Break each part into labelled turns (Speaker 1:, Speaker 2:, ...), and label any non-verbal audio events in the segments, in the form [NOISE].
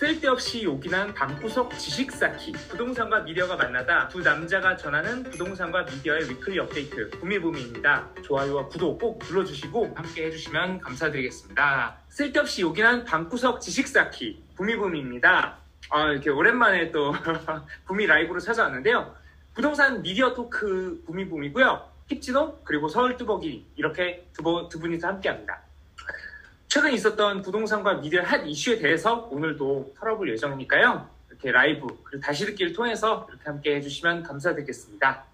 Speaker 1: 쓸데없이 요긴한 방구석 지식 쌓기. 부동산과 미디어가 만나다 두 남자가 전하는 부동산과 미디어의 weekly 업데이트 부미부미입니다. 좋아요와 구독 꼭 눌러주시고 함께 해주시면 감사드리겠습니다. 쓸데없이 요긴한 방구석 지식 쌓기 부미부미입니다. 아 이렇게 오랜만에 또 [LAUGHS] 부미 라이브로 찾아왔는데요. 부동산 미디어 토크 부미부미고요. 힙진호 그리고 서울 뚜벅이 이렇게 두, 분- 두 분이서 함께합니다 최근 있었던 부동산과 미디어 핫 이슈에 대해서 오늘도 털어볼 예정이니까요. 이렇게 라이브 그리고 다시 듣기를 통해서 이렇게 함께 해주시면 감사드리겠습니다.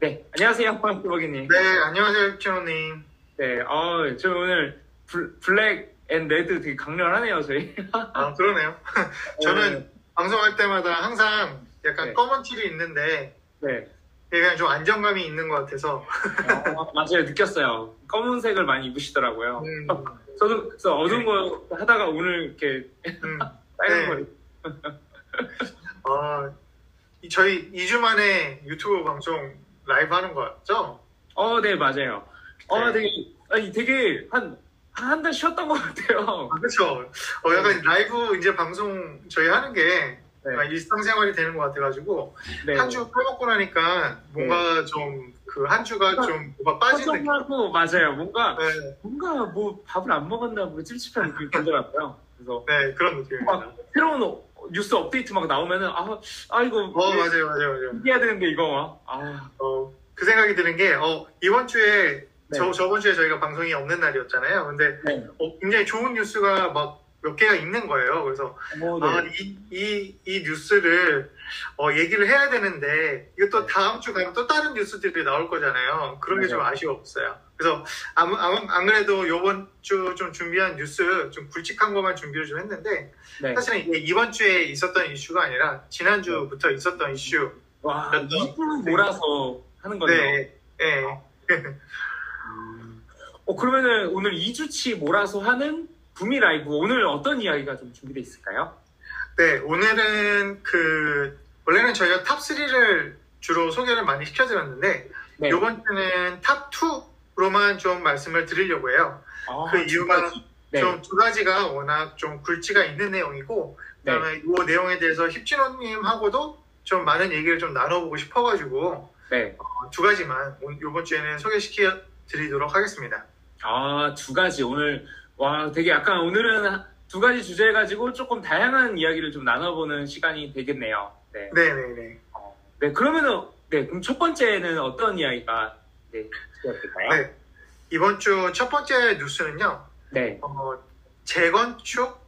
Speaker 1: 네, 안녕하세요, [LAUGHS] 황뚜벅이님.
Speaker 2: 네, 안녕하세요, 키노님.
Speaker 1: 네, 어, 저 오늘 블, black and red 되게 강렬하네요, 저희. [LAUGHS]
Speaker 2: 아, 그러네요. [LAUGHS] 저는 방송할 때마다 항상 약간
Speaker 1: 네.
Speaker 2: 검은 티를 입는데,
Speaker 1: 네,
Speaker 2: 그냥 좀 안정감이 있는 것 같아서.
Speaker 1: 어, 맞아요, 느꼈어요. 검은색을 많이 입으시더라고요.
Speaker 2: 음,
Speaker 1: 저도 그래서 어두운 거 하다가 오늘 이렇게
Speaker 2: 음. [LAUGHS]
Speaker 1: 빨간
Speaker 2: 네.
Speaker 1: 머리.
Speaker 2: 아, 이- 저희 2주 만에 유튜브 방송 라이브 하는 거 같죠?
Speaker 1: 어, 네, 맞아요. 어,
Speaker 2: 네.
Speaker 1: 되게, 아니, 되게 한, 한 달 쉬었던 것 같아요.
Speaker 2: 아, 그쵸. 어, 약간 라이브 이제 방송 저희 하는 게
Speaker 1: 네.
Speaker 2: 약간 일상생활이 되는 것 같아가지고,
Speaker 1: 네.
Speaker 2: 한주 빼먹고 나니까 뭔가 좀그 한 주가 좀 뭐가 느낌.
Speaker 1: 허전하고 맞아요. 뭔가
Speaker 2: 네,
Speaker 1: 뭔가 뭐 밥을 안 먹었나 뭐 찝찝한 느낌이 들더라고요. 그래서
Speaker 2: 네, 그런 느낌입니다.
Speaker 1: 막 새로운 어- 뉴스 업데이트 막 나오면은 아, 아 이거
Speaker 2: 어, 맞아요, 맞아요, 맞아요.
Speaker 1: 해야 되는데 이거 아,
Speaker 2: 어, 그 생각이 드는 게, 어, 이번 주에,
Speaker 1: 네.
Speaker 2: 저, 저번 주에 저희가 방송이 없는 날이었잖아요. 근데,
Speaker 1: 네.
Speaker 2: 어, 굉장히 좋은 뉴스가 막 몇 개가 있는 거예요. 그래서,
Speaker 1: 뭐,
Speaker 2: 아,
Speaker 1: 네.
Speaker 2: 이, 이, 이 뉴스를, 어, 얘기를 해야 되는데, 이것도
Speaker 1: 네.
Speaker 2: 다음 주 가면 또 다른 뉴스들이 나올 거잖아요. 그런 게좀
Speaker 1: 맞아요.
Speaker 2: 아쉬웠어요. 그래서, 아무, 아무, 안 그래도 요번 주 좀 준비한 뉴스, 좀 굵직한 것만 준비를 좀 했는데,
Speaker 1: 네.
Speaker 2: 사실은 이번 주에 있었던 이슈가 아니라, 지난 주부터 있었던 이슈.
Speaker 1: 와
Speaker 2: 네.
Speaker 1: 이분 몰아서 하는 거네요.
Speaker 2: 네, 네.
Speaker 1: 음. 어 그러면은 오늘 2주치 몰아서 하는 구미 라이브 오늘 어떤 이야기가 좀 준비돼 있을까요?
Speaker 2: 네, 오늘은 그 원래는 저희가 top 3를 주로 소개를 많이 시켜드렸는데
Speaker 1: 네.
Speaker 2: 이번 주는 top 2로만 좀 말씀을 드리려고 해요.
Speaker 1: 아,
Speaker 2: 그 이유가
Speaker 1: 네.
Speaker 2: 좀두 가지가 워낙 좀 굵지가 있는 내용이고
Speaker 1: 네.
Speaker 2: 그다음에 이 내용에 대해서 힙진호님하고도 좀 많은 얘기를 좀 나눠보고 싶어가지고
Speaker 1: 네.
Speaker 2: 어, 두 가지만 오- 이번 주에는 소개시켜 드리도록 하겠습니다.
Speaker 1: 아, 두 가지. 오늘, 와, 되게 약간 오늘은 두 가지 주제 가지고 조금 다양한 이야기를 좀 나눠보는 시간이 되겠네요. 네.
Speaker 2: 네네네.
Speaker 1: 어, 네, 그러면은, 네, 그럼 첫 번째는 어떤 이야기가, 네, 되었을까요?
Speaker 2: 네. 이번 주 첫 번째 뉴스는요.
Speaker 1: 네.
Speaker 2: 어, 재건축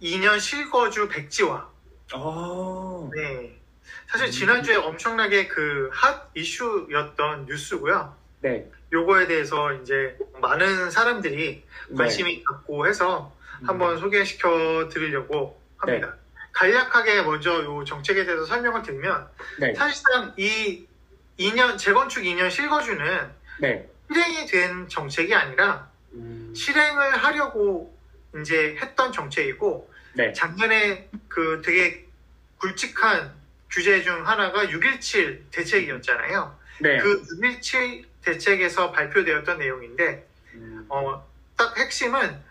Speaker 2: 2년 실거주 백지화.
Speaker 1: 어,
Speaker 2: 네. 사실
Speaker 1: 음.
Speaker 2: 지난주에 엄청나게 그 핫 이슈였던 뉴스고요.
Speaker 1: 네.
Speaker 2: 요거에 대해서 이제 많은 사람들이 관심이 갖고 해서
Speaker 1: 네.
Speaker 2: 한번 소개시켜 드리려고 합니다. 간략하게 먼저 요 정책에 대해서 설명을 드리면
Speaker 1: 네.
Speaker 2: 사실상 이 2년 재건축 2년 실거주는
Speaker 1: 네.
Speaker 2: 실행이 된 정책이 아니라
Speaker 1: 음,
Speaker 2: 실행을 하려고 이제 했던 정책이고
Speaker 1: 네.
Speaker 2: 작년에 그 되게 굵직한 규제 중 하나가 6.17 대책이었잖아요.
Speaker 1: 네.
Speaker 2: 그 6.17 대책에서 발표되었던 내용인데,
Speaker 1: 음,
Speaker 2: 어, 딱 핵심은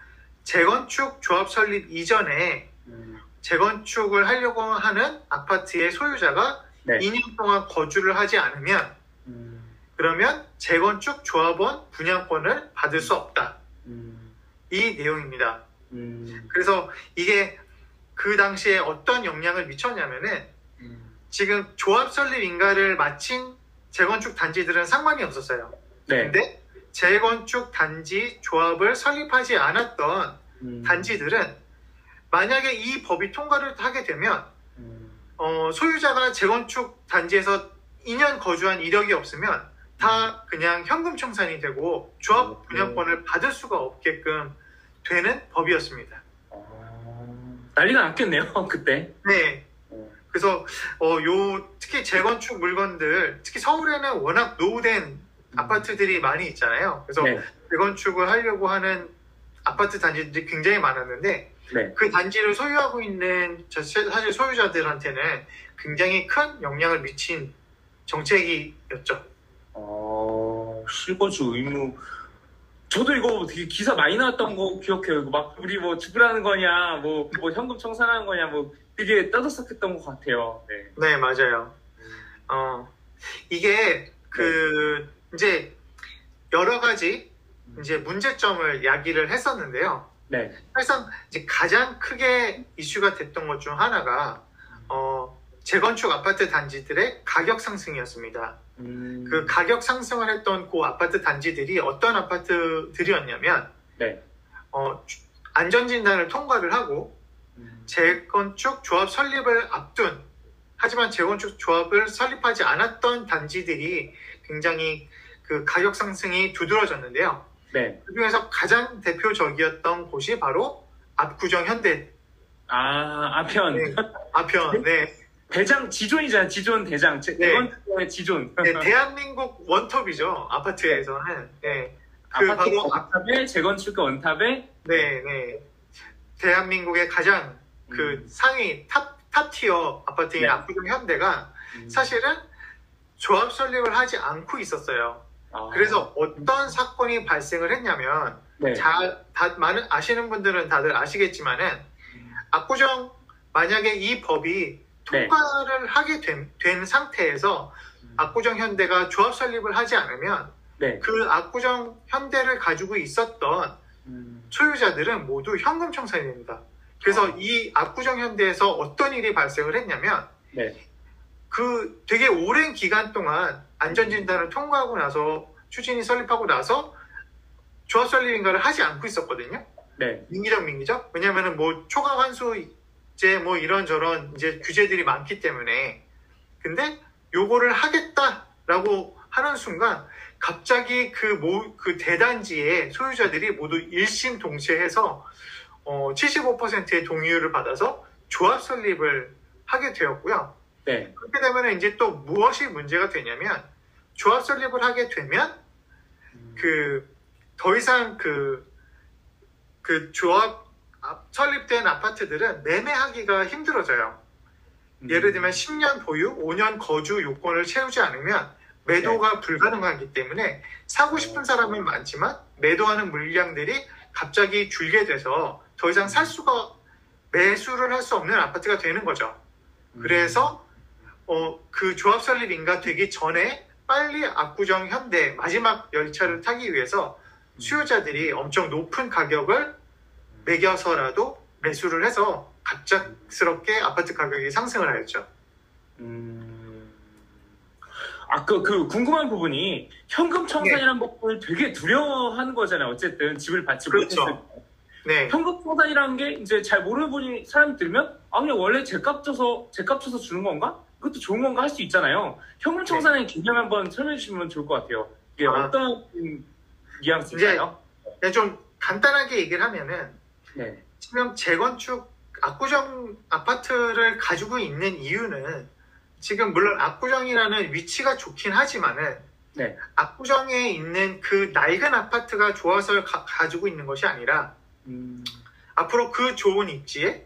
Speaker 2: 재건축 조합 설립 이전에
Speaker 1: 음,
Speaker 2: 재건축을 하려고 하는 아파트의 소유자가
Speaker 1: 네.
Speaker 2: 2년 동안 거주를 하지 않으면,
Speaker 1: 음,
Speaker 2: 그러면 재건축 조합원 분양권을 받을 수 없다.
Speaker 1: 음,
Speaker 2: 이 내용입니다.
Speaker 1: 음,
Speaker 2: 그래서 이게 그 당시에 어떤 영향을 미쳤냐면은
Speaker 1: 음,
Speaker 2: 지금 조합 설립 인가를 마친 재건축 단지들은 상관이 없었어요.
Speaker 1: 네.
Speaker 2: 근데 재건축 단지 조합을 설립하지 않았던
Speaker 1: 음,
Speaker 2: 단지들은 만약에 이 법이 통과를 하게 되면
Speaker 1: 음,
Speaker 2: 어, 소유자가 재건축 단지에서 2년 거주한 이력이 없으면 다 그냥 현금 청산이 되고 조합 분양권을 받을 수가 없게끔 되는 법이었습니다.
Speaker 1: 어, 난리가 났겠네요, [LAUGHS] 그때.
Speaker 2: 네.
Speaker 1: 어,
Speaker 2: 그래서 어, 요 특히 재건축 물건들 특히 서울에는 워낙 노후된 아파트들이 많이 있잖아요. 그래서
Speaker 1: 네.
Speaker 2: 재건축을 하려고 하는 아파트 단지들이 굉장히 많았는데
Speaker 1: 네.
Speaker 2: 그 단지를 소유하고 있는 저- 사실 소유자들한테는 굉장히 큰 영향을 미친 정책이었죠.
Speaker 1: 어, 실거주 의무 저도 이거 되게 기사 많이 나왔던 거 기억해요. 이거 막 우리 뭐 죽으라는 거냐, 뭐, 뭐 현금 청산하는 거냐, 뭐 되게 떠들썩했던 것 같아요. 네.
Speaker 2: 네, 맞아요. 어, 이게 그 이제 여러 가지 이제 문제점을 야기를 했었는데요.
Speaker 1: 네.
Speaker 2: 사실상 이제 가장 크게 이슈가 됐던 것 중 하나가 어, 재건축 아파트 단지들의 가격 상승이었습니다.
Speaker 1: 음,
Speaker 2: 그 가격 상승을 했던 그 아파트 단지들이 어떤 아파트들이었냐면
Speaker 1: 네.
Speaker 2: 어, 주- 안전진단을 통과를 하고
Speaker 1: 음,
Speaker 2: 재건축 조합 설립을 앞둔 하지만 재건축 조합을 설립하지 않았던 단지들이 굉장히 그 가격 상승이 두드러졌는데요.
Speaker 1: 네.
Speaker 2: 그 중에서 가장 대표적이었던 곳이 바로 압구정 현대
Speaker 1: 아, 아편.
Speaker 2: 네. 아편 네,
Speaker 1: 대장, 지존이잖아요. 지존 대장. 제,
Speaker 2: 네.
Speaker 1: 재건축의 지존.
Speaker 2: 네, 대한민국 one top이죠 아파트에서는 네, 그
Speaker 1: 아파트
Speaker 2: 바로
Speaker 1: 원탑에, 재건축 원탑에,
Speaker 2: 네, 네. 대한민국의 가장 그
Speaker 1: 음,
Speaker 2: 상위 top, top tier 아파트인
Speaker 1: 네.
Speaker 2: 압구정 현대가
Speaker 1: 음,
Speaker 2: 사실은 조합 설립을 하지 않고 있었어요.
Speaker 1: 아,
Speaker 2: 그래서 어떤 사건이 발생을 했냐면
Speaker 1: 네.
Speaker 2: 잘 다, 많은 아시는 분들은 다들 아시겠지만은
Speaker 1: 음,
Speaker 2: 압구정 만약에 이 법이
Speaker 1: 네.
Speaker 2: 통과를 하게 된, 된 상태에서
Speaker 1: 음,
Speaker 2: 압구정 현대가 조합 설립을 하지 않으면
Speaker 1: 네.
Speaker 2: 그 압구정 현대를 가지고 있었던
Speaker 1: 음,
Speaker 2: 소유자들은 모두 현금 청산이 됩니다. 그래서
Speaker 1: 아.
Speaker 2: 이 압구정 현대에서 어떤 일이 발생을 했냐면
Speaker 1: 네.
Speaker 2: 그 되게 오랜 기간 동안 안전진단을 통과하고 나서 추진이 설립하고 나서 조합 설립인가를 하지 않고 있었거든요.
Speaker 1: 네.
Speaker 2: 민기적 민기적 왜냐면은 뭐 초과 환수제 뭐 이런저런 이제 규제들이 많기 때문에 근데 요거를 하겠다라고 하는 순간 갑자기 그 모 그 대단지의 소유자들이 모두 일심 동체해서 어 75%의 동의율을 받아서 조합 설립을 하게 되었고요.
Speaker 1: 네.
Speaker 2: 그렇게 되면 이제 또 무엇이 문제가 되냐면 조합 설립을 하게 되면
Speaker 1: 음,
Speaker 2: 그더 이상 그, 그 조합 앞- 설립된 아파트들은 매매하기가 힘들어져요.
Speaker 1: 음,
Speaker 2: 예를 들면 10년 보유, 5년 거주 요건을 채우지 않으면 매도가 불가능하기 때문에 사고 싶은 사람은 많지만 매도하는 물량들이 갑자기 줄게 돼서 더 이상 살 수가 매수를 할 수 없는 아파트가 되는 거죠.
Speaker 1: 음,
Speaker 2: 그래서 어, 그 조합 설립 인가 되기 전에 빨리 압구정 현대 마지막 열차를 타기 위해서 수요자들이 엄청 높은 가격을 매겨서라도 매수를 해서 갑작스럽게 아파트 가격이 상승을 하였죠.
Speaker 1: 음, 아, 그, 그, 궁금한 부분이, 현금 청산이라는 법을 되게 두려워하는 거잖아요. 어쨌든, 집을 받지
Speaker 2: 그렇죠.
Speaker 1: 못했을 때.
Speaker 2: 네,
Speaker 1: 현금 청산이라는 게, 이제 잘 모르는 분이, 사람이 들면, 아, 그냥 원래 제값 줘서, 제값 줘서 주는 건가? 그것도 좋은 건가 할 수 있잖아요. 현금 청산의 개념 한번 설명해 주시면 좋을 것 같아요. 이게
Speaker 2: 네. 아.
Speaker 1: 어떤 뉘앙스인가요?
Speaker 2: 네, 좀 간단하게 얘기를 하면은
Speaker 1: 네.
Speaker 2: 지금 재건축 압구정 아파트를 가지고 있는 이유는 지금 물론 압구정이라는 위치가 좋긴 하지만은
Speaker 1: 네.
Speaker 2: 압구정에 있는 그 낡은 아파트가 좋아서 가, 가지고 있는 것이 아니라
Speaker 1: 음,
Speaker 2: 앞으로 그 좋은 입지에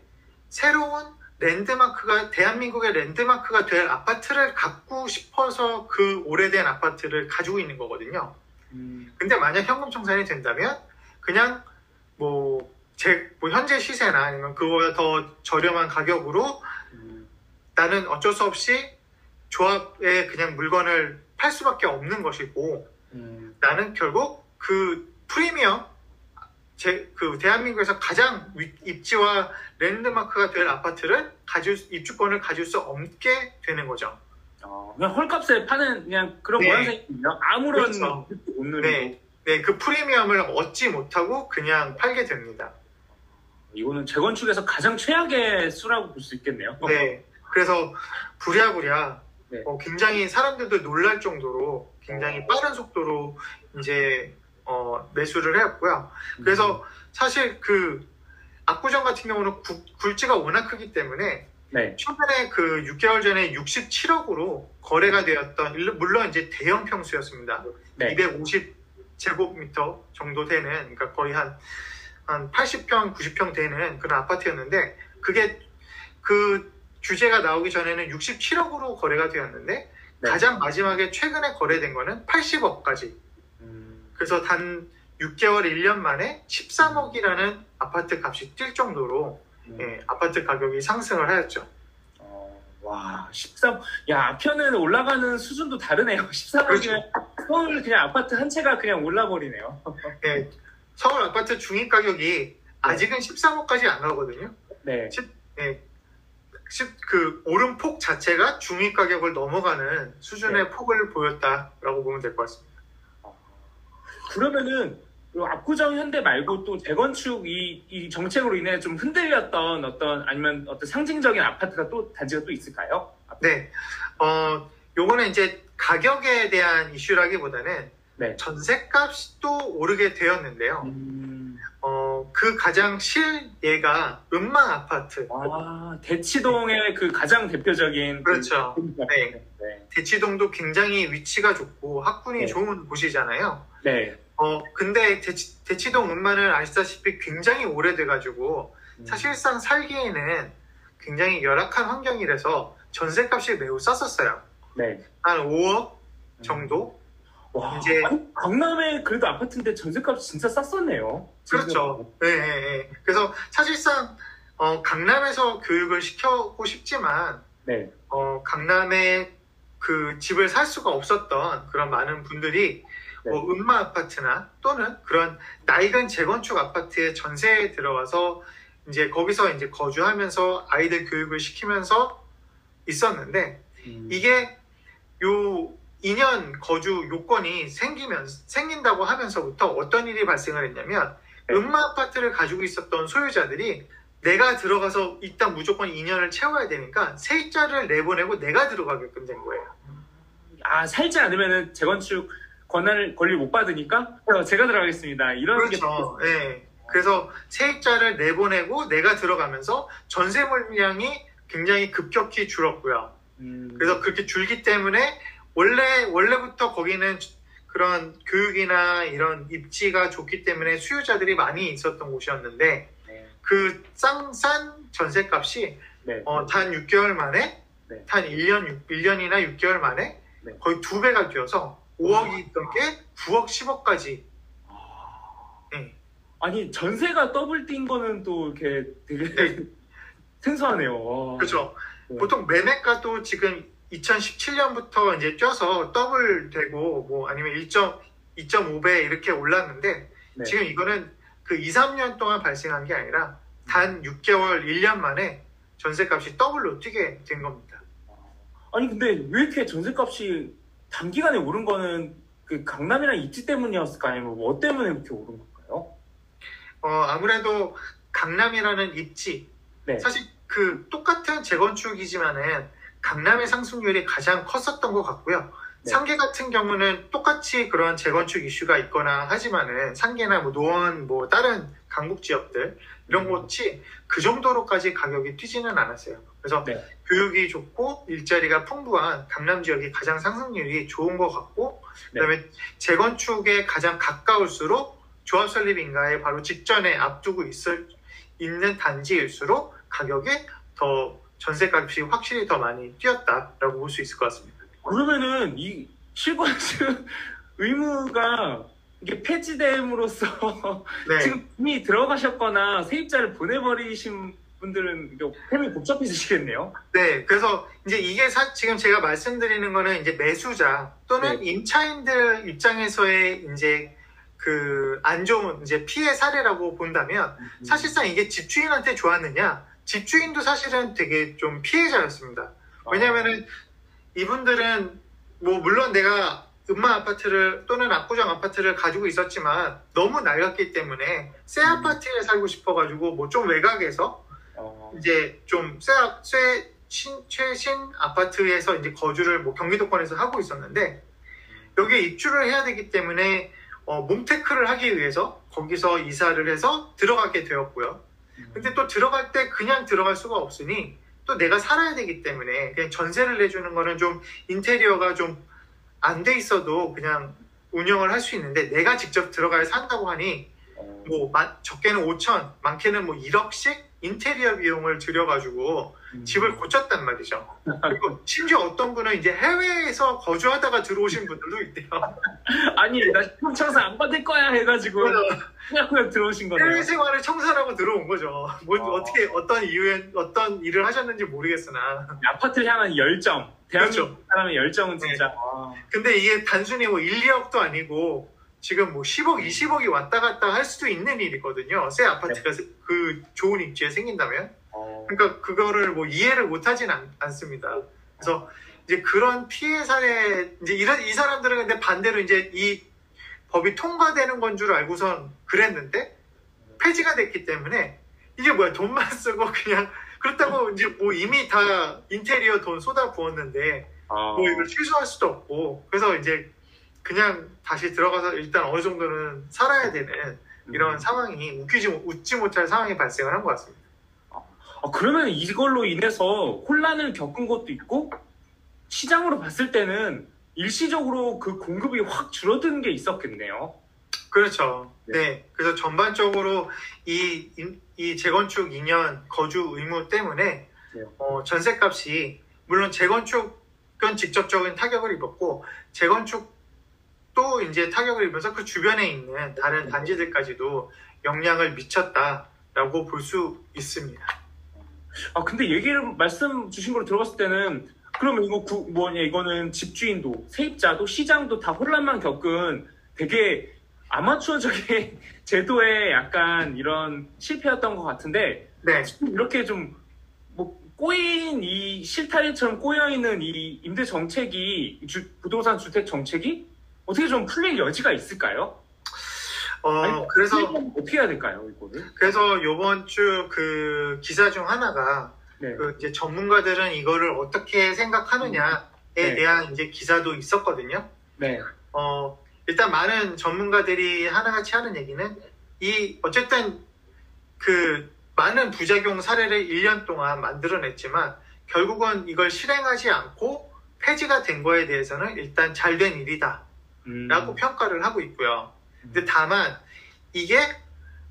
Speaker 2: 새로운 랜드마크가 대한민국의 랜드마크가 될 아파트를 갖고 싶어서 그 오래된 아파트를 가지고 있는 거거든요.
Speaker 1: 음,
Speaker 2: 근데 만약 현금 청산이 된다면 그냥 뭐, 제, 뭐 현재 시세나 아니면 그거보다 더 저렴한 가격으로
Speaker 1: 음,
Speaker 2: 나는 어쩔 수 없이 조합에 그냥 물건을 팔 수밖에 없는 것이고
Speaker 1: 음,
Speaker 2: 나는 결국 그 프리미엄 제 그 대한민국에서 가장 위- 입지와 랜드마크가 될 아파트를 가질 수- 입주권을 가질 수 없게 되는 거죠.
Speaker 1: 어, 그냥 헐값에 파는 그냥 그런
Speaker 2: 네.
Speaker 1: 모양새이군요. 아무런
Speaker 2: 그렇죠.
Speaker 1: 누리고.
Speaker 2: 네, 네, 그 프리미엄을 얻지 못하고 그냥 팔게 됩니다.
Speaker 1: 이거는 재건축에서 가장 최악의 수라고 볼 수 있겠네요.
Speaker 2: 네, 그래서 부랴부랴
Speaker 1: 네.
Speaker 2: 어, 굉장히 사람들도 놀랄 정도로 굉장히 빠른 속도로 이제 어, 매수를 해왔고요. 그래서 사실 그 압구정 같은 경우는 구- 굴지가 워낙 크기 때문에
Speaker 1: 네.
Speaker 2: 최근에 그 6개월 전에 67억으로 거래가 되었던 물론 이제 대형 평수였습니다.
Speaker 1: 네.
Speaker 2: 250 제곱미터 정도 되는 그러니까 거의 한, 한 80평, 90평 되는 그런 아파트였는데 그게 그 규제가 나오기 전에는 67억으로 거래가 되었는데
Speaker 1: 네.
Speaker 2: 가장 마지막에 최근에 거래된 거는 80억까지
Speaker 1: 음,
Speaker 2: 그래서 단 6개월 1년 만에 13억이라는 아파트 값이 뛸 정도로
Speaker 1: 음.
Speaker 2: 예, 아파트 가격이 상승을 하였죠.
Speaker 1: 어, 와, 13. 야, 아편은 올라가는 수준도 다르네요. [LAUGHS] 13억이면
Speaker 2: 그렇죠.
Speaker 1: 서울 그냥 아파트 한 채가 그냥 올라버리네요.
Speaker 2: 예, 서울 아파트 중위 가격이 아직은 13억까지 안 가거든요.
Speaker 1: 네.
Speaker 2: 예, 십- 그 오름폭 자체가 중위 가격을 넘어가는 수준의
Speaker 1: 네.
Speaker 2: 폭을 보였다라고 보면 될 것 같습니다.
Speaker 1: 그러면은 이 압구정 현대 말고 또 재건축 이, 이 정책으로 인해 좀 흔들렸던 어떤 아니면 어떤 상징적인 아파트가 또 단지가 또 있을까요?
Speaker 2: 네, 어, 요거는 이제 가격에 대한 이슈라기보다는
Speaker 1: 네.
Speaker 2: 전세값이 또 오르게 되었는데요.
Speaker 1: 음,
Speaker 2: 어, 그 가장 실예가 음망 아파트.
Speaker 1: 아, 대치동의 그 가장 대표적인
Speaker 2: 그렇죠.
Speaker 1: 그
Speaker 2: 네.
Speaker 1: 네.
Speaker 2: 대치동도 굉장히 위치가 좋고 학군이
Speaker 1: 네.
Speaker 2: 좋은 곳이잖아요.
Speaker 1: 네.
Speaker 2: 어, 근데 대치, 대치동 음만은 아시다시피 굉장히 오래돼가지고
Speaker 1: 음.
Speaker 2: 사실상 살기에는 굉장히 열악한 환경이라서 전세값이 매우 쌌었어요.
Speaker 1: 네.
Speaker 2: 한 5억 정도?
Speaker 1: 와,
Speaker 2: 이제-
Speaker 1: 아니, 강남에 그래도 아파트인데 전세값이 진짜 쌌었네요.
Speaker 2: 그렇죠. 네, 네, 네. 그래서 사실상 어, 강남에서 교육을 시켜고 싶지만
Speaker 1: 네.
Speaker 2: 어, 강남에 그 집을 살 수가 없었던 그런 많은 분들이
Speaker 1: 네.
Speaker 2: 뭐 음마 아파트나 또는 그런 낡은 재건축 아파트에 전세에 들어가서 이제 거기서 이제 거주하면서 아이들 교육을 시키면서 있었는데
Speaker 1: 음.
Speaker 2: 이게 요 2년 거주 요건이 생기면 생긴다고 하면서부터 어떤 일이 발생을 했냐면
Speaker 1: 네.
Speaker 2: 음마 아파트를 가지고 있었던 소유자들이 내가 들어가서 일단 무조건 2년을 채워야 되니까 세입자를 내보내고 내가 들어가게끔 된 거예요.
Speaker 1: 아 살지 않으면은 재건축 권한을 권리 못 받으니까 어, 제가 들어가겠습니다. 이런
Speaker 2: 그렇죠. 예. 그래서 세입자를 내보내고 내가 들어가면서 전세 물량이 굉장히 급격히 줄었고요.
Speaker 1: 게 음,
Speaker 2: 그래서 그렇게 줄기 때문에 원래 원래부터 거기는 그런 교육이나 이런 입지가 좋기 때문에 수요자들이 많이 있었던 곳이었는데
Speaker 1: 네.
Speaker 2: 그싼 전세값이
Speaker 1: 네.
Speaker 2: 어, 단 6개월 만에
Speaker 1: 네.
Speaker 2: 단 1년 1년이나 6개월 만에
Speaker 1: 네.
Speaker 2: 거의 두 배가 뛰어서 5억이 있던 게 9억 10억까지 예.
Speaker 1: 아니 전세가 더블 뛴 거는 또 이렇게 되게
Speaker 2: 네. [LAUGHS]
Speaker 1: 생소하네요. 와.
Speaker 2: 그렇죠.
Speaker 1: 네.
Speaker 2: 보통 매매가도 지금 2017년부터 이제 뛰어서 더블 되고 뭐 아니면 1.2.5배 이렇게 올랐는데
Speaker 1: 네.
Speaker 2: 지금 이거는 그 2, 3년 동안 발생한 게 아니라 단 6개월, 1년 만에 전세값이 더블로 뛰게 된 겁니다.
Speaker 1: 아니 근데 왜 이렇게 전세값이 단기간에 오른 거는 그 강남이랑 입지 때문이었을까요? 아니면 뭐 때문에 그렇게 오른 걸까요?
Speaker 2: 어, 아무래도 강남이라는 입지
Speaker 1: 네.
Speaker 2: 사실 그 똑같은 재건축이지만은 강남의 상승률이 가장 컸었던 것 같고요.
Speaker 1: 네.
Speaker 2: 상계 같은 경우는 똑같이 그런 재건축 이슈가 있거나 하지만은 상계나 뭐 노원 뭐 다른 강북 지역들 이런
Speaker 1: 음.
Speaker 2: 곳이 그 정도로까지 가격이 뛰지는 않았어요. 그래서
Speaker 1: 네.
Speaker 2: 교육이 좋고 일자리가 풍부한 강남 지역이 가장 상승률이 좋은 것 같고
Speaker 1: 네.
Speaker 2: 그다음에 재건축에 가장 가까울수록 조합 설립 인가에 바로 직전에 앞두고 있을 있는 단지일수록 가격이 더 전세 값이 확실히 더 많이 뛰었다라고 볼 수 있을 것 같습니다.
Speaker 1: 그러면은 이 실거주 [LAUGHS] 의무가 이게 폐지됨으로써 [LAUGHS]
Speaker 2: 네,
Speaker 1: 지금 이미 들어가셨거나 세입자를 보내버리신 분들은 템이 복잡해지시겠네요.
Speaker 2: 네. 그래서 이제 이게 사- 지금 제가 말씀드리는 거는 이제 매수자 또는
Speaker 1: 네.
Speaker 2: 임차인들 입장에서의 이제 그 안 좋은 이제 피해 사례라고 본다면 사실상 이게 집주인한테 좋았느냐? 집주인도 사실은 되게 좀 피해자였습니다. 왜냐면은 이분들은 뭐 물론 내가 음마 아파트를 또는 압구정 아파트를 가지고 있었지만 너무 낡았기 때문에 새
Speaker 1: 음.
Speaker 2: 아파트에 살고 싶어가지고 뭐 좀 외곽에서
Speaker 1: 어,
Speaker 2: 이제 좀새 새 신, 최신 아파트에서 이제 거주를 뭐 경기도권에서 하고 있었는데 여기에 입주를 해야 되기 때문에 어, 몸테크를 하기 위해서 거기서 이사를 해서 들어가게 되었고요. 근데 또 들어갈 때 그냥 들어갈 수가 없으니 또 내가 살아야 되기 때문에 그냥 전세를 내주는 거는 좀 인테리어가 좀 안 돼 있어도 그냥 운영을 할 수 있는데 내가 직접 들어가야 산다고 하니
Speaker 1: 어,
Speaker 2: 뭐 마- 적게는 5천, 많게는 뭐 1억씩 인테리어 비용을 들여가지고
Speaker 1: 음.
Speaker 2: 집을 고쳤단 말이죠. 그리고 [LAUGHS] 심지어 어떤 분은 이제 해외에서 거주하다가 들어오신 분들도 있대요. [LAUGHS]
Speaker 1: 아니 나 청사 안 받을 거야 해가지고 그냥 그냥 들어오신 거네요.
Speaker 2: 해외 생활을 청산하고 들어온 거죠. 뭐
Speaker 1: 어.
Speaker 2: 어떻게 어떤 이유에 어떤 일을 하셨는지 모르겠으나.
Speaker 1: 아파트를 향한 열정, 대한민국
Speaker 2: 그렇죠.
Speaker 1: 사람의 열정은 진짜 아,
Speaker 2: 근데 이게 단순히 뭐 1, 2억도 아니고 지금 뭐 10억, 20억이 왔다 갔다 할 수도 있는 일이거든요. 새 아파트가 세- 그 좋은 입지에 생긴다면.
Speaker 1: 어,
Speaker 2: 그러니까 그거를 뭐 이해를 못 하진 않, 않습니다. 그래서 이제 그런 피해 사례, 이제 이런, 이 사람들은 근데 반대로 이제 이 법이 통과되는 건 줄 알고선 그랬는데 폐지가 됐기 때문에 이게 뭐야 돈만 [LAUGHS] 쓰고 그냥 그렇다고 이제 뭐 이미 다 인테리어 돈 쏟아 부었는데
Speaker 1: 어,
Speaker 2: 뭐 이걸 취소할 수도 없고 그래서 이제 그냥 다시 들어가서 일단 어느 정도는 살아야 되는 이런
Speaker 1: 음.
Speaker 2: 상황이 웃기지 못- 웃지 못할 상황이 발생을 한 것 같습니다.
Speaker 1: 아, 그러면 이걸로 인해서 혼란을 겪은 것도 있고 시장으로 봤을 때는 일시적으로 그 공급이 확 줄어든 게 있었겠네요.
Speaker 2: 그렇죠.
Speaker 1: 네.
Speaker 2: 네. 그래서 전반적으로 이, 임- 이 재건축 2년 거주 의무 때문에
Speaker 1: 네.
Speaker 2: 어, 전세 값이 물론 재건축은 직접적인 타격을 입었고 재건축 도 이제 타격을 입어서 그 주변에 있는 다른
Speaker 1: 네.
Speaker 2: 단지들까지도 영향을 미쳤다라고 볼 수 있습니다.
Speaker 1: 아 근데 얘기를 말씀 주신 걸 들어봤을 때는 그러면 이거 구- 뭐냐 이거는 집주인도 세입자도 시장도 다 혼란만 겪은 되게 아마추어적인 [LAUGHS] 제도의 약간 이런 실패였던 것 같은데
Speaker 2: 네.
Speaker 1: 이렇게 좀 뭐 꼬인 이 실타래처럼 꼬여 있는 이 임대 정책이 주- 부동산 주택 정책이 어떻게 좀 풀릴 여지가 있을까요?
Speaker 2: 어,
Speaker 1: 아니,
Speaker 2: 그래서
Speaker 1: 풀리려면 어떻게 해야 될까요 이거를?
Speaker 2: 그래서 요번 주 그 기사 중 하나가
Speaker 1: 네.
Speaker 2: 그 이제 전문가들은 이거를 어떻게 생각하느냐에
Speaker 1: 네.
Speaker 2: 대한 이제 기사도 있었거든요.
Speaker 1: 네.
Speaker 2: 어, 일단 많은 전문가들이 하나같이 하는 얘기는 이 어쨌든 그 많은 부작용 사례를 1년 동안 만들어냈지만 결국은 이걸 실행하지 않고 폐지가 된 거에 대해서는 일단 잘 된 일이다
Speaker 1: 음.
Speaker 2: 라고 평가를 하고 있고요. 근데 다만 이게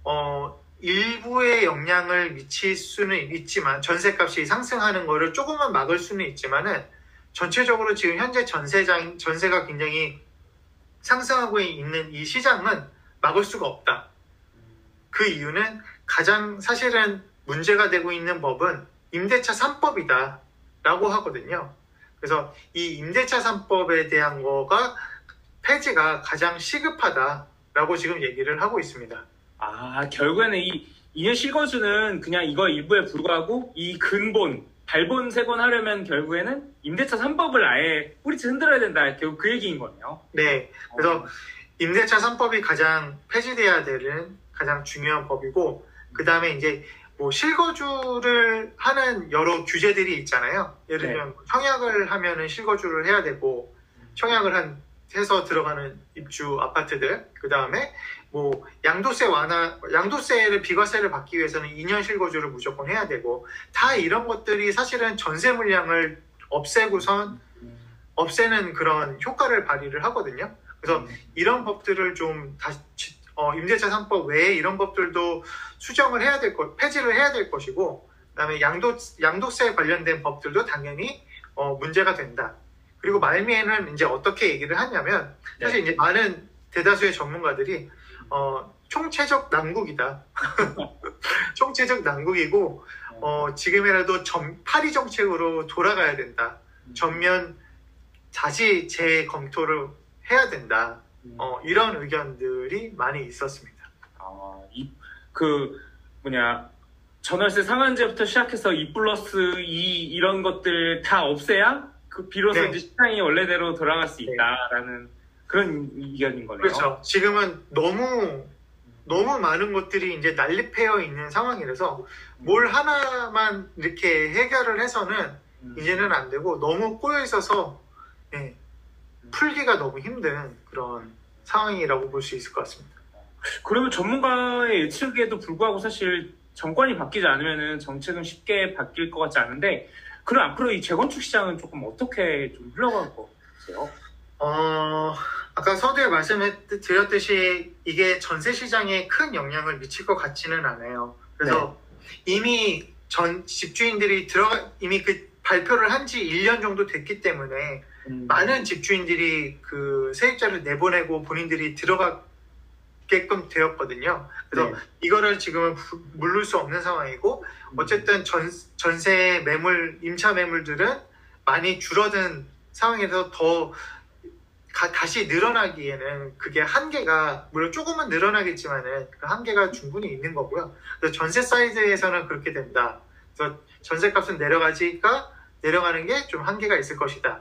Speaker 2: 어 일부의 영향을 미칠 수는 있지만 전세값이 상승하는 거를 조금만 막을 수는 있지만은 전체적으로 지금 현재 전세장 전세가 굉장히 상승하고 있는 이 시장은 막을 수가 없다. 그 이유는 가장 사실은 문제가 되고 있는 법은 임대차 3법이다 라고 하거든요. 그래서 이 임대차 3법에 대한 거가 폐지가 가장 시급하다라고 지금 얘기를 하고 있습니다.
Speaker 1: 아, 결국에는 이 2년 실거주는 그냥 이거 일부에 불과하고 이 근본, 발본 세곤 하려면 결국에는 임대차 3법을 아예 뿌리째 흔들어야 된다. 결국 그 얘기인 거네요.
Speaker 2: 네. 그래서 임대차 3법이 가장 폐지돼야 되는 가장 중요한 법이고, 그 다음에 이제 뭐 실거주를 하는 여러 규제들이 있잖아요. 예를
Speaker 1: 네.
Speaker 2: 들면 청약을 하면은 실거주를 해야 되고, 청약을 한 해서 들어가는 입주 아파트들, 그 다음에 뭐 양도세 완화, 양도세를 비과세를 받기 위해서는 2년 실거주를 무조건 해야 되고, 다 이런 것들이 사실은 전세 물량을 없애고선 없애는 그런 효과를 발휘를 하거든요. 그래서 이런 법들을 좀 다시 어, 임대차 3법 외에 이런 법들도 수정을 해야 될 것, 폐지를 해야 될 것이고, 그 다음에 양도 양도세 관련된 법들도 당연히 어, 문제가 된다. 그리고 말미에는 이제 어떻게 얘기를 하냐면 사실 이제 많은 대다수의 전문가들이 어, 총체적 난국이다. [LAUGHS] 총체적 난국이고 어, 지금이라도 전, 파리 정책으로 돌아가야 된다. 전면 다시 재검토를 해야 된다. 어, 이런 의견들이 많이 있었습니다.
Speaker 1: 아, 이, 그, 뭐냐, 전월세 상한제부터 시작해서 2 플러스 2 이런 것들 다 없애야 그 비로소
Speaker 2: 네.
Speaker 1: 이제 시장이 원래대로 돌아갈 수
Speaker 2: 네.
Speaker 1: 있다라는 그런 의견인 거네요.
Speaker 2: 그렇죠. 지금은 너무 너무 많은 것들이 이제 난립해어 있는 상황이라서 뭘 하나만 이렇게 해결을 해서는
Speaker 1: 음.
Speaker 2: 이제는 안 되고 너무 꼬여 있어서 예, 풀기가 너무 힘든 그런 상황이라고 볼 수 있을 것 같습니다.
Speaker 1: 그러면 전문가의 예측에도 불구하고 사실 정권이 바뀌지 않으면 정책은 쉽게 바뀔 것 같지 않은데 그럼 앞으로 이 재건축 시장은 조금 어떻게 좀 흘러갈 것 같아요?
Speaker 2: 어, 아까 서두에 말씀드렸듯이 이게 전세 시장에 큰 영향을 미칠 것 같지는 않아요. 그래서 이미 전 집주인들이 들어가 이미 그 발표를 한 지 1년 정도 됐기 때문에
Speaker 1: 음,
Speaker 2: 많은 집주인들이 그 세입자를 내보내고 본인들이 들어가 게끔 되었거든요. 그래서
Speaker 1: 네.
Speaker 2: 이거를 지금은 부- 물을 수 없는 상황이고 어쨌든 전, 전세 매물, 임차 매물들은 많이 줄어든 상황에서 더 가- 다시 늘어나기에는 그게 한계가 물론 조금은 늘어나겠지만은 그 한계가 충분히 있는 거고요. 그래서 전세 사이드에서는 그렇게 된다. 그래서 전세 값은 내려가지가 내려가는 게 좀 한계가 있을 것이다.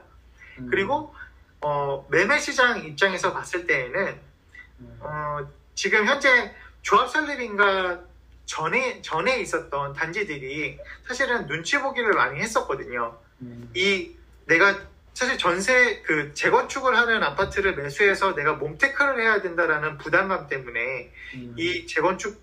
Speaker 1: 음,
Speaker 2: 그리고 어, 매매 시장 입장에서 봤을 때에는
Speaker 1: 음,
Speaker 2: 어, 지금 현재 조합 설립인가 전에 전에 있었던 단지들이 사실은 눈치 보기를 많이 했었거든요.
Speaker 1: 음,
Speaker 2: 이 내가 사실 전세 그 재건축을 하는 아파트를 매수해서 내가 몸테크를 해야 된다라는 부담감 때문에
Speaker 1: 음,
Speaker 2: 이 재건축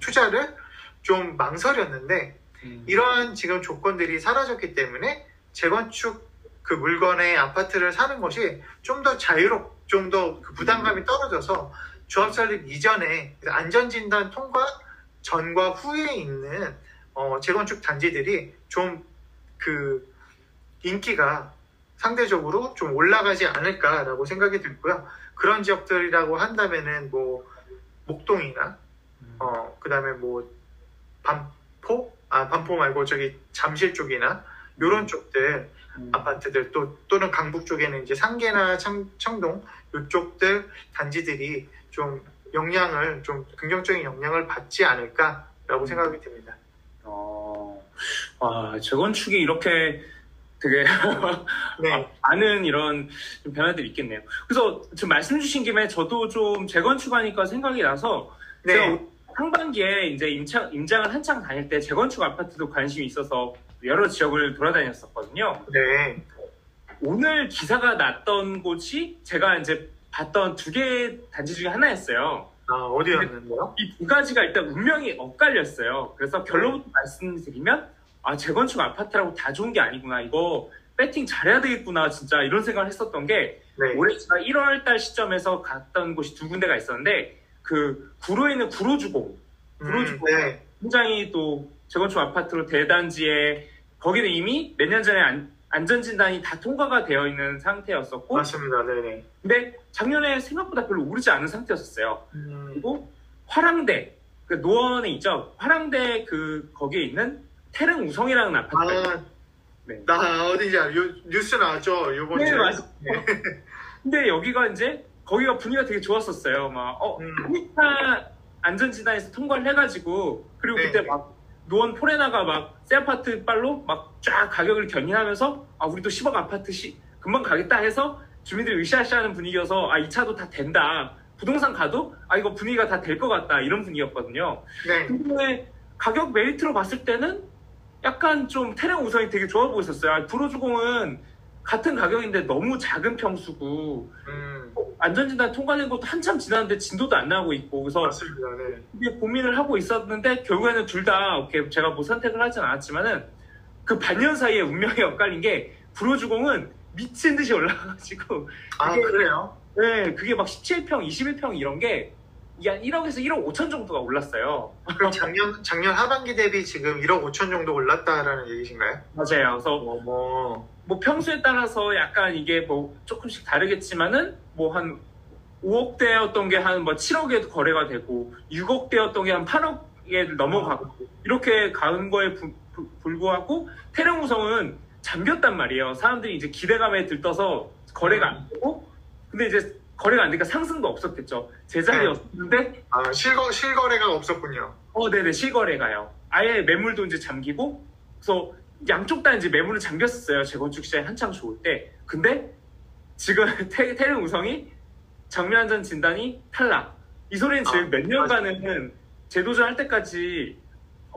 Speaker 2: 투자를 좀 망설였는데
Speaker 1: 음,
Speaker 2: 이러한 지금 조건들이 사라졌기 때문에 재건축 그 물건의 아파트를 사는 것이 좀 더 자유롭, 좀 더 그 부담감이 떨어져서 조합 설립 이전에 안전진단 통과 전과 후에 있는 어, 재건축 단지들이 좀 그 인기가 상대적으로 좀 올라가지 않을까라고 생각이 들고요. 그런 지역들이라고 한다면은 뭐 목동이나
Speaker 1: 음,
Speaker 2: 어, 그 다음에 뭐, 반포? 아, 반포 말고 저기 잠실 쪽이나, 요런 쪽들,
Speaker 1: 음,
Speaker 2: 아파트들, 또, 또는 강북 쪽에는 이제 상계나 청, 청동, 요쪽들 단지들이 좀 영향을, 좀 긍정적인 영향을 받지 않을까라고 생각이 듭니다.
Speaker 1: 어, 아, 재건축이 이렇게 되게 [LAUGHS]
Speaker 2: 네.
Speaker 1: 아, 많은 이런 좀 변화들이 있겠네요. 그래서 지금 말씀 주신 김에 저도 좀 재건축하니까 생각이 나서
Speaker 2: 네.
Speaker 1: 제가 상반기에 이제 임차, 임장을 한창 다닐 때 재건축 아파트도 관심이 있어서 여러 지역을 돌아다녔었거든요.
Speaker 2: 네.
Speaker 1: 오늘 기사가 났던 곳이 제가 이제 봤던 두 개 단지 중에 하나였어요.
Speaker 2: 아, 어디였는데요?
Speaker 1: 이 두 가지가 일단 운명이 엇갈렸어요. 그래서 결론부터 말씀드리면 아 재건축 아파트라고 다 좋은 게 아니구나. 이거 배팅 잘해야 되겠구나. 진짜 이런 생각을 했었던 게
Speaker 2: 네.
Speaker 1: 올해 제가 1월 달 시점에서 갔던 곳이 두 군데가 있었는데 그 구로에 있는 구로주공
Speaker 2: 음, 네.
Speaker 1: 굉장히 또 재건축 아파트로 대단지에 거기는 이미 몇 년 전에 안, 안전진단이 다 통과가 되어 있는 상태였었고
Speaker 2: 맞습니다. 네네.
Speaker 1: 근데 작년에 생각보다 별로 오르지 않은 상태였었어요.
Speaker 2: 음,
Speaker 1: 그리고 화랑대 그 노원에 있죠. 화랑대 그 거기에 있는 태릉 우성이라는 아파트.
Speaker 2: 아,
Speaker 1: 네.
Speaker 2: 나. 요, 뉴스 나왔죠? 요번
Speaker 1: 네,
Speaker 2: 주에.
Speaker 1: 맞아요. [LAUGHS] 근데 여기가 이제 거기가 분위기가 되게 좋았었어요. 막 어,
Speaker 2: 음.
Speaker 1: 안전진단에서 통과를 해가지고 그리고
Speaker 2: 네.
Speaker 1: 그때 막 노원 포레나가 막 새 아파트 빨로 막 쫙 가격을 견인하면서 아 우리도 10억 아파트 시 금방 가겠다 해서 주민들이 으쌰으쌰하는 분위기여서 아 이 차도 다 된다. 부동산 가도 아 이거 분위기가 다 될 것 같다 이런 분위기였거든요.
Speaker 2: 네.
Speaker 1: 근데 가격 메리트로 봤을 때는 약간 좀 태릉 우선이 되게 좋아 보였었어요. 아, 불호주공은 같은 가격인데 너무 작은 평수고
Speaker 2: 음,
Speaker 1: 안전진단 통과된 것도 한참 지났는데 진도도 안 나오고 있고 그래서
Speaker 2: 맞습니다. 네.
Speaker 1: 이게 고민을 하고 있었는데 결국에는 둘 다 오케이 제가 뭐 선택을 하진 않았지만은 그 반년 사이에 운명이 엇갈린 게 불호주공은 미친 듯이 올라가가지고
Speaker 2: 아, 그래요?
Speaker 1: 네 그게 막 17평, 21평 이런 게 이게 한 1억에서 1억 5천 정도가 올랐어요.
Speaker 2: 그럼 작년 작년 하반기 대비 지금 1억 5천 정도 올랐다라는 얘기신가요?
Speaker 1: 맞아요. 그래서
Speaker 2: 어머.
Speaker 1: 뭐 평수에 따라서 약간 이게 뭐 조금씩 다르겠지만은 뭐 한 5억대였던 게 한 뭐 7억에도 거래가 되고 6억대였던 게 한 8억에 넘어가고 이렇게 가는 거에 부- 부- 불구하고 태릉우성은 잠겼단 말이에요. 사람들이 이제 기대감에 들떠서 거래가 안 되고 근데 이제 거래가 안 되니까 상승도 없었겠죠. 제자리였는데
Speaker 2: 아 실거 실거래가 없었군요.
Speaker 1: 어, 네네, 실거래가요. 아예 매물도 이제 잠기고, 그래서 양쪽 다 이제 매물을 잠겼었어요. 재건축 시장이 한창 좋을 때. 근데 지금 [LAUGHS] 태, 태릉 우성이 정면안전 진단이 탈락. 이 소리는
Speaker 2: 아,
Speaker 1: 지금 몇 년간은 재도전 할 때까지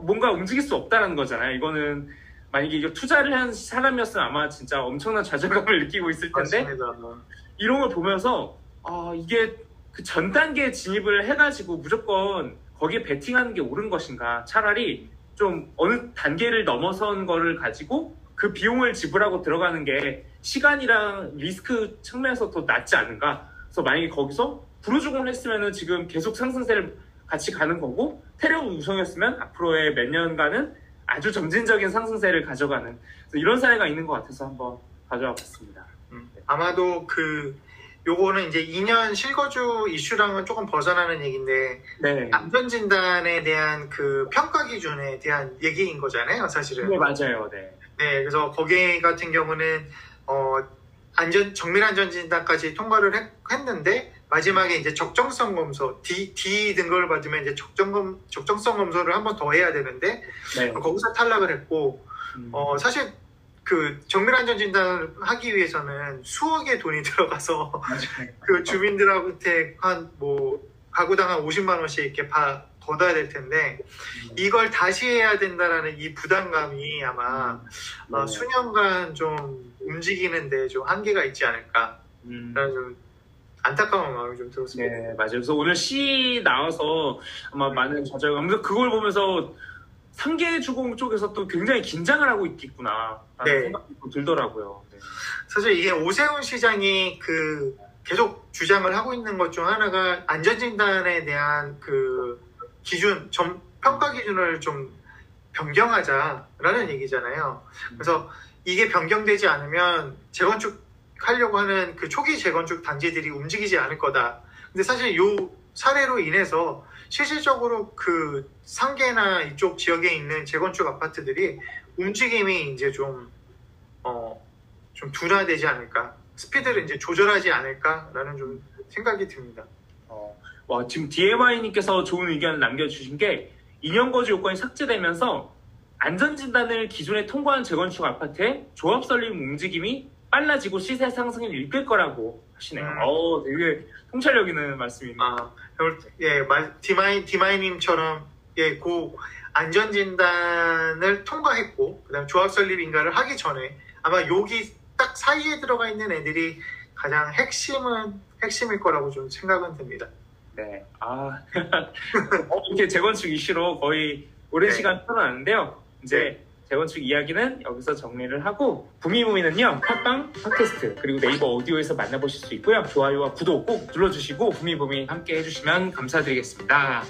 Speaker 1: 뭔가 움직일 수 없다는 거잖아요. 이거는 만약에 이거 투자를 한 사람이었으면 아마 진짜 엄청난 좌절감을 느끼고 있을 텐데,
Speaker 2: 맞습니다.
Speaker 1: 이런 걸 보면서 아 이게 그 전 단계에 진입을 해가지고 무조건 거기에 베팅하는 게 옳은 것인가 차라리 좀 어느 단계를 넘어선 거를 가지고 그 비용을 지불하고 들어가는 게 시간이랑 리스크 측면에서 더 낫지 않은가. 그래서 만약에 거기서 불우주공을 했으면은 지금 계속 상승세를 같이 가는 거고 태력 우성이었으면 앞으로의 몇 년간은 아주 점진적인 상승세를 가져가는 이런 사례가 있는 것 같아서 한번 가져와 봤습니다.
Speaker 2: 음, 아마도 그 요거는 이제 2년 실거주 이슈랑은 조금 벗어나는 얘기인데
Speaker 1: 네.
Speaker 2: 안전 진단에 대한 그 평가 기준에 대한 얘기인 거잖아요, 사실은.
Speaker 1: 네, 맞아요. 네.
Speaker 2: 네, 그래서 거기 같은 경우는 어, 안전 정밀 안전 진단까지 통과를 했, 는데 마지막에 이제 적정성 검소 D, D 등급을 받으면 이제 적정검 적정성 검소를 한 번 더 해야 되는데
Speaker 1: 네.
Speaker 2: 거기서 탈락을 했고
Speaker 1: 음,
Speaker 2: 어, 사실 그 정밀 안전 진단을 하기 위해서는 수억의 돈이 [LAUGHS] 들어가서. 그 주민들한테 한 뭐 가구당 한 50만 원씩 이렇게 바, 걷어야 될 텐데 이걸 다시 해야 된다라는 이 부담감이 아마 어,
Speaker 1: 네.
Speaker 2: 수년간 좀 움직이는데 좀 한계가 있지 않을까라는
Speaker 1: 음,
Speaker 2: 좀 안타까운 마음이 좀 들었습니다.
Speaker 1: 네, 맞아요. 그래서 오늘 시 나와서 아마 많은 저자가 아무튼 그걸 보면서 상계 주공 쪽에서 또 굉장히 긴장을 하고 있겠구나 라는
Speaker 2: 네.
Speaker 1: 생각이 또 들더라고요. 네.
Speaker 2: 사실 이게 오세훈 시장이 그 계속 주장을 하고 있는 것 중 하나가 안전진단에 대한 그 기준, 점, 평가 기준을 좀 변경하자라는 얘기잖아요. 그래서 이게 변경되지 않으면 재건축 하려고 하는 그 초기 재건축 단지들이 움직이지 않을 거다. 근데 사실 요 사례로 인해서 실질적으로 그 상계나 이쪽 지역에 있는 재건축 아파트들이 움직임이 이제 좀, 어, 좀 둔화되지 않을까. 스피드를 이제 조절하지 않을까라는 좀 생각이 듭니다.
Speaker 1: 어, 와, 지금 DMI님께서 좋은 의견을 남겨주신 게 2년 거주 요건이 삭제되면서 안전진단을 기존에 통과한 재건축 아파트의 조합 설립 움직임이 빨라지고 시세 상승을 이끌 거라고 하시네요.
Speaker 2: 음.
Speaker 1: 어, 되게 통찰력 있는 말씀입니다.
Speaker 2: 아, 예, 마- 디마이, 디마이님처럼, 예, 고 안전 진단을 통과했고, 그 다음 조합 설립 인가를 하기 전에 아마 여기 딱 사이에 들어가 있는 애들이 가장 핵심은, 핵심일 거라고 좀 생각은 듭니다.
Speaker 1: 네. 아, [LAUGHS] 어, 이렇게 재건축 이슈로 거의 오랜
Speaker 2: 네.
Speaker 1: 시간 풀어놨는데요. 이제 재건축 이야기는 여기서 정리를 하고 부미부미는요 팟빵 팟캐스트 그리고 네이버 오디오에서 만나보실 수 있고요. 좋아요와 구독 꼭 눌러주시고 부미부미 함께 해주시면 감사드리겠습니다